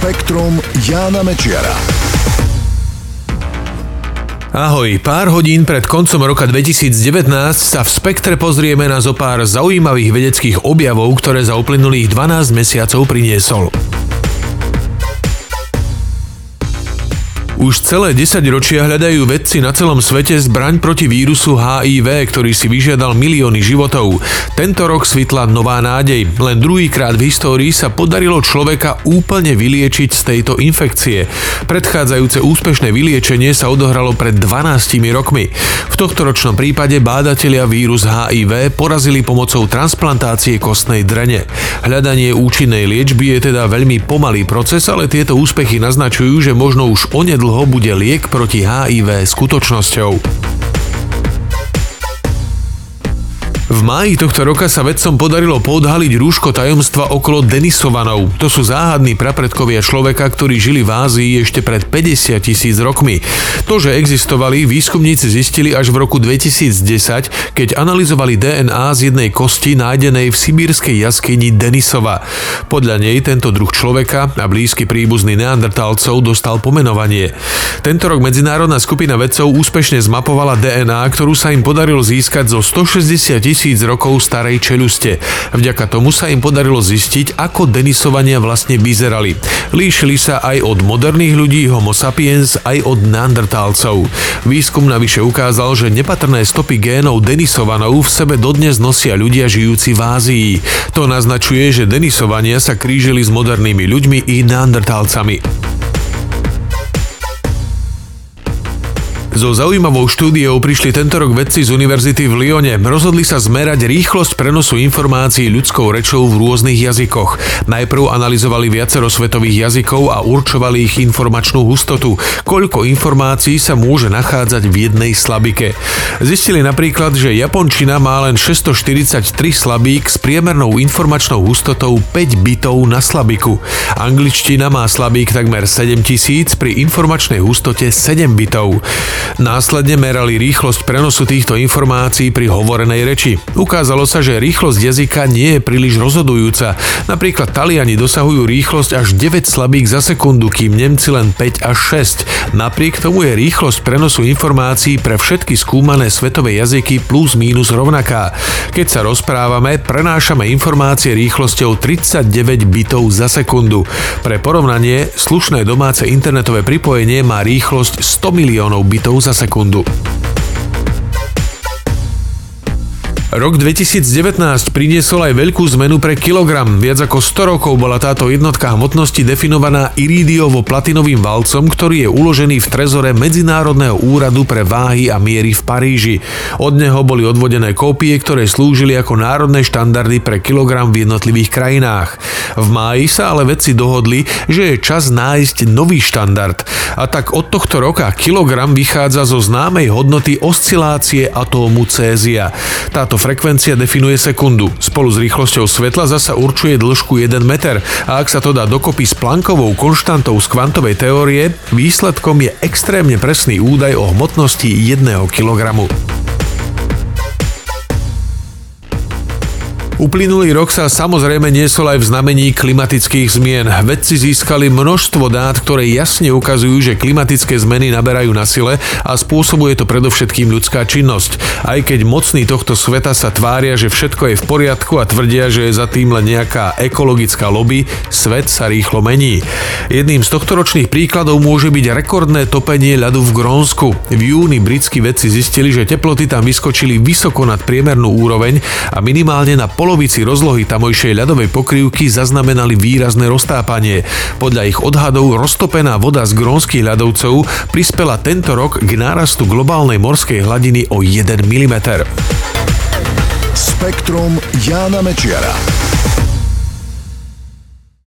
Spektrum Jána Mečiara. Ahoj, pár hodín pred koncom roka 2019 sa v Spektre pozrieme na zo pár zaujímavých vedeckých objavov, ktoré za uplynulých 12 mesiacov priniesol. Už celé 10 ročia hľadajú vedci na celom svete zbraň proti vírusu HIV, ktorý si vyžiadal milióny životov. Tento rok svitla nová nádej. Len druhýkrát v histórii sa podarilo človeka úplne vyliečiť z tejto infekcie. Predchádzajúce úspešné vyliečenie sa odohralo pred 12 rokmi. V tohto ročnom prípade bádatelia vírus HIV porazili pomocou transplantácie kostnej drene. Hľadanie účinnej liečby je teda veľmi pomalý proces, ale tieto úspechy naznačujú, že možno už onedlho dlho bude liek proti HIV skutočnosťou. V máji tohto roka sa vedcom podarilo podhaliť rúško tajomstva okolo Denisovanov. To sú záhadní prapredkovia človeka, ktorí žili v Ázii ešte pred 50 tisíc rokmi. To, že existovali, výskumníci zistili až v roku 2010, keď analyzovali DNA z jednej kosti nájdenej v sibírskej jaskyni Denisova. Podľa nej tento druh človeka a blízky príbuzný neandertálcov dostal pomenovanie. Tento rok medzinárodná skupina vedcov úspešne zmapovala DNA, ktorú sa im podarilo získať zo 160 tisíc tisíc rokov starej čeluste. Vďaka tomu sa im podarilo zistiť, ako Denisovania vlastne vyzerali. Líšili sa aj od moderných ľudí Homo sapiens, aj od neandertálcov. Výskum navyše ukázal, že nepatrné stopy génov Denisovanov v sebe dodnes nosia ľudia žijúci v Ázii. To naznačuje, že Denisovania sa krížili s modernými ľuďmi i neandertálcami. So zaujímavou štúdiou prišli tento rok vedci z univerzity v Lyone. Rozhodli sa zmerať rýchlosť prenosu informácií ľudskou rečou v rôznych jazykoch. Najprv analyzovali viacero svetových jazykov a určovali ich informačnú hustotu, koľko informácií sa môže nachádzať v jednej slabike. Zistili napríklad, že Japončina má len 643 slabík s priemernou informačnou hustotou 5 bitov na slabiku. Angličtina má slabík takmer 7000 pri informačnej hustote 7 bitov. Následne merali rýchlosť prenosu týchto informácií pri hovorenej reči. Ukázalo sa, že rýchlosť jazyka nie je príliš rozhodujúca. Napríklad Taliani dosahujú rýchlosť až 9 slabík za sekundu, kým Nemci len 5 až 6. Napriek tomu je rýchlosť prenosu informácií pre všetky skúmané svetové jazyky plus mínus rovnaká. Keď sa rozprávame, prenášame informácie rýchlosťou 39 bitov za sekundu. Pre porovnanie, slušné domáce internetové pripojenie má rýchlosť 100 miliónov bitov za sekundu. Rok 2019 priniesol aj veľkú zmenu pre kilogram. Viac ako 100 rokov bola táto jednotka hmotnosti definovaná irídiovo-platinovým valcom, ktorý je uložený v trezore Medzinárodného úradu pre váhy a miery v Paríži. Od neho boli odvodené kópie, ktoré slúžili ako národné štandardy pre kilogram v jednotlivých krajinách. V máji sa ale vedci dohodli, že je čas nájsť nový štandard. A tak od tohto roka kilogram vychádza zo známej hodnoty oscilácie atómu cézia. Táto frekvencia definuje sekundu. Spolu s rýchlosťou svetla zasa určuje dĺžku 1 meter a ak sa to dá dokopy s plankovou konštantou z kvantovej teórie, výsledkom je extrémne presný údaj o hmotnosti 1 kilogramu. Uplynulý rok sa samozrejme niesol aj v znamení klimatických zmien. Vedci získali množstvo dát, ktoré jasne ukazujú, že klimatické zmeny naberajú na sile a spôsobuje to predovšetkým ľudská činnosť. Aj keď mocní tohto sveta sa tvária, že všetko je v poriadku a tvrdia, že je za tým len nejaká ekologická lobby, svet sa rýchlo mení. Jedným z tohtoročných príkladov môže byť rekordné topenie ľadu v Grónsku. V júni britskí vedci zistili, že teploty tam vyskočili vysoko nad priemernú úroveň a minimálne na pol polovici rozlohy tamojšej ľadovej pokrývky zaznamenali výrazné roztápanie. Podľa ich odhadov roztopená voda z grónskych ľadovcov prispela tento rok k nárastu globálnej morskej hladiny o 1 mm. Spektrum Jána Mečiara.